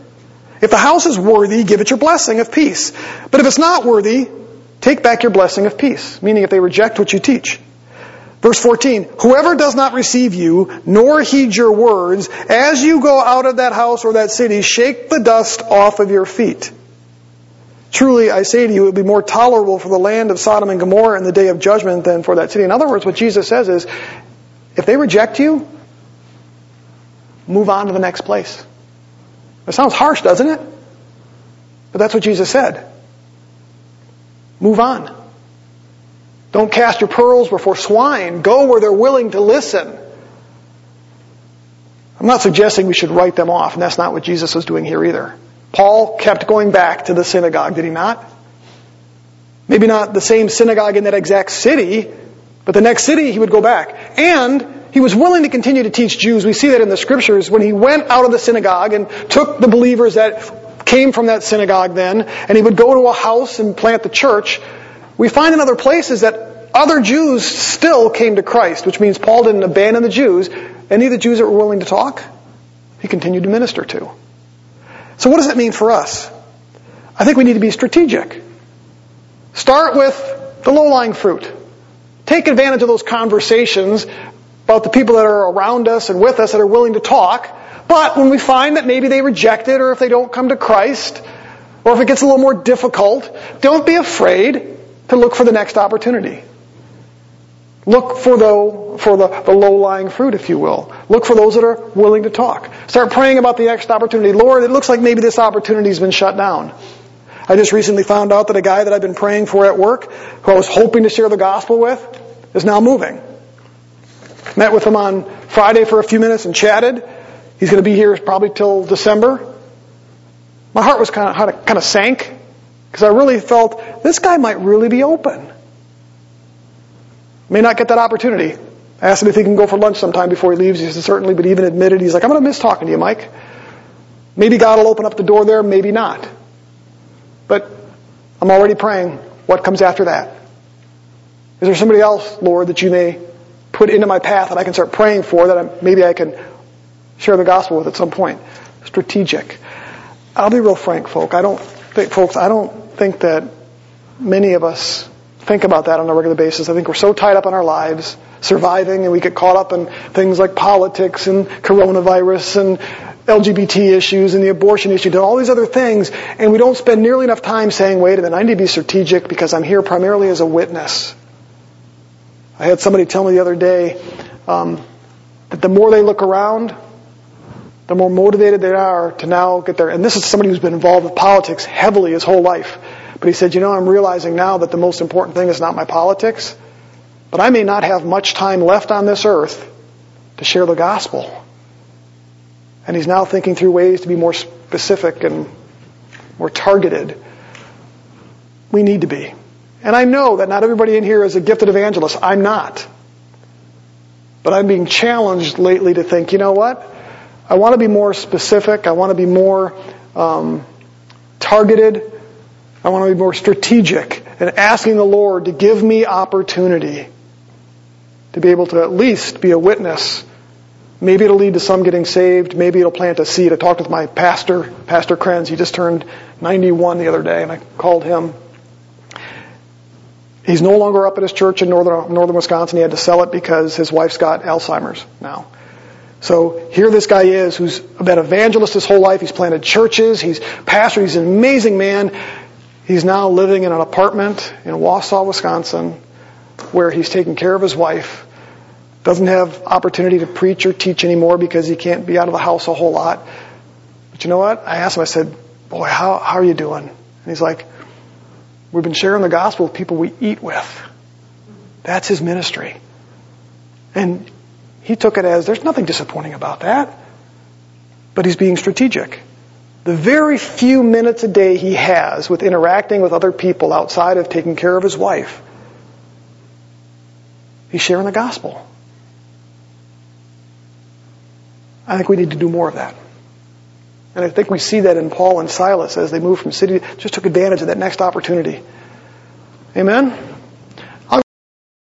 If the house is worthy, give it your blessing of peace. But if it's not worthy, take back your blessing of peace. Meaning if they reject what you teach. Verse 14, whoever does not receive you, nor heed your words, as you go out of that house or that city, shake the dust off of your feet. Truly, I say to you, it would be more tolerable for the land of Sodom and Gomorrah in the day of judgment than for that city. In other words, what Jesus says is, if they reject you, move on to the next place. It sounds harsh, doesn't it? But that's what Jesus said. Move on. Don't cast your pearls before swine. Go where they're willing to listen. I'm not suggesting we should write them off, and that's not what Jesus was doing here either. Paul kept going back to the synagogue, did he not? Maybe not the same synagogue in that exact city, but the next city he would go back. And he was willing to continue to teach Jews. We see that in the scriptures when he went out of the synagogue and took the believers that came from that synagogue then, and he would go to a house and plant the church. We find in other places that other Jews still came to Christ, which means Paul didn't abandon the Jews. Any of the Jews that were willing to talk, he continued to minister to. So what does that mean for us? I think we need to be strategic. Start with the low-lying fruit. Take advantage of those conversations about the people that are around us and with us that are willing to talk. But when we find that maybe they reject it or if they don't come to Christ, or if it gets a little more difficult, don't be afraid to look for the next opportunity. Look for the, for the, the low-lying fruit, if you will. Look for those that are willing to talk. Start praying about the next opportunity. Lord, it looks like maybe this opportunity has been shut down. I just recently found out that a guy that I've been praying for at work, who I was hoping to share the gospel with, is now moving. Met with him on Friday for a few minutes and chatted. He's going to be here probably till December. My heart was kind of kind of sank because I really felt this guy might really be open. May not get that opportunity. I asked him if he can go for lunch sometime before he leaves. He said certainly, but even admitted he's like, I'm going to miss talking to you, Mike. Maybe God will open up the door there, maybe not. But I'm already praying. What comes after that? Is there somebody else, Lord, that you may put into my path that I can start praying for that I, maybe I can share the gospel with at some point. Strategic. I'll be real frank, folk. I don't think, folks, I don't think that many of us think about that on a regular basis. I think we're so tied up in our lives, surviving, and we get caught up in things like politics and coronavirus and LGBT issues and the abortion issue and all these other things, and we don't spend nearly enough time saying, wait a minute, I need to be strategic because I'm here primarily as a witness. I had somebody tell me the other day um, that the more they look around, the more motivated they are to now get there. And this is somebody who's been involved with politics heavily his whole life. But he said, you know, I'm realizing now that the most important thing is not my politics, but I may not have much time left on this earth to share the gospel. And he's now thinking through ways to be more specific and more targeted. We need to be. And I know that not everybody in here is a gifted evangelist. I'm not. But I'm being challenged lately to think, you know what? I want to be more specific. I want to be more um, targeted. I want to be more strategic and asking the Lord to give me opportunity to be able to at least be a witness. Maybe it'll lead to some getting saved. Maybe it'll plant a seed. I talked with my pastor, Pastor Krenz. He just turned 91 the other day, and I called him. He's no longer up at his church in northern, northern Wisconsin. He had to sell it because his wife's got Alzheimer's now. So here this guy is who's been evangelist his whole life. He's planted churches. He's pastor. He's an amazing man. He's now living in an apartment in Wausau, Wisconsin, where he's taking care of his wife. Doesn't have opportunity to preach or teach anymore because he can't be out of the house a whole lot. But you know what? I asked him, I said, boy, how, how are you doing? And he's like, we've been sharing the gospel with people we eat with. That's his ministry. And he took it as there's nothing disappointing about that. But he's being strategic. The very few minutes a day he has with interacting with other people outside of taking care of his wife, he's sharing the gospel. I think we need to do more of that. And I think we see that in Paul and Silas as they moved from city, just took advantage of that next opportunity. Amen?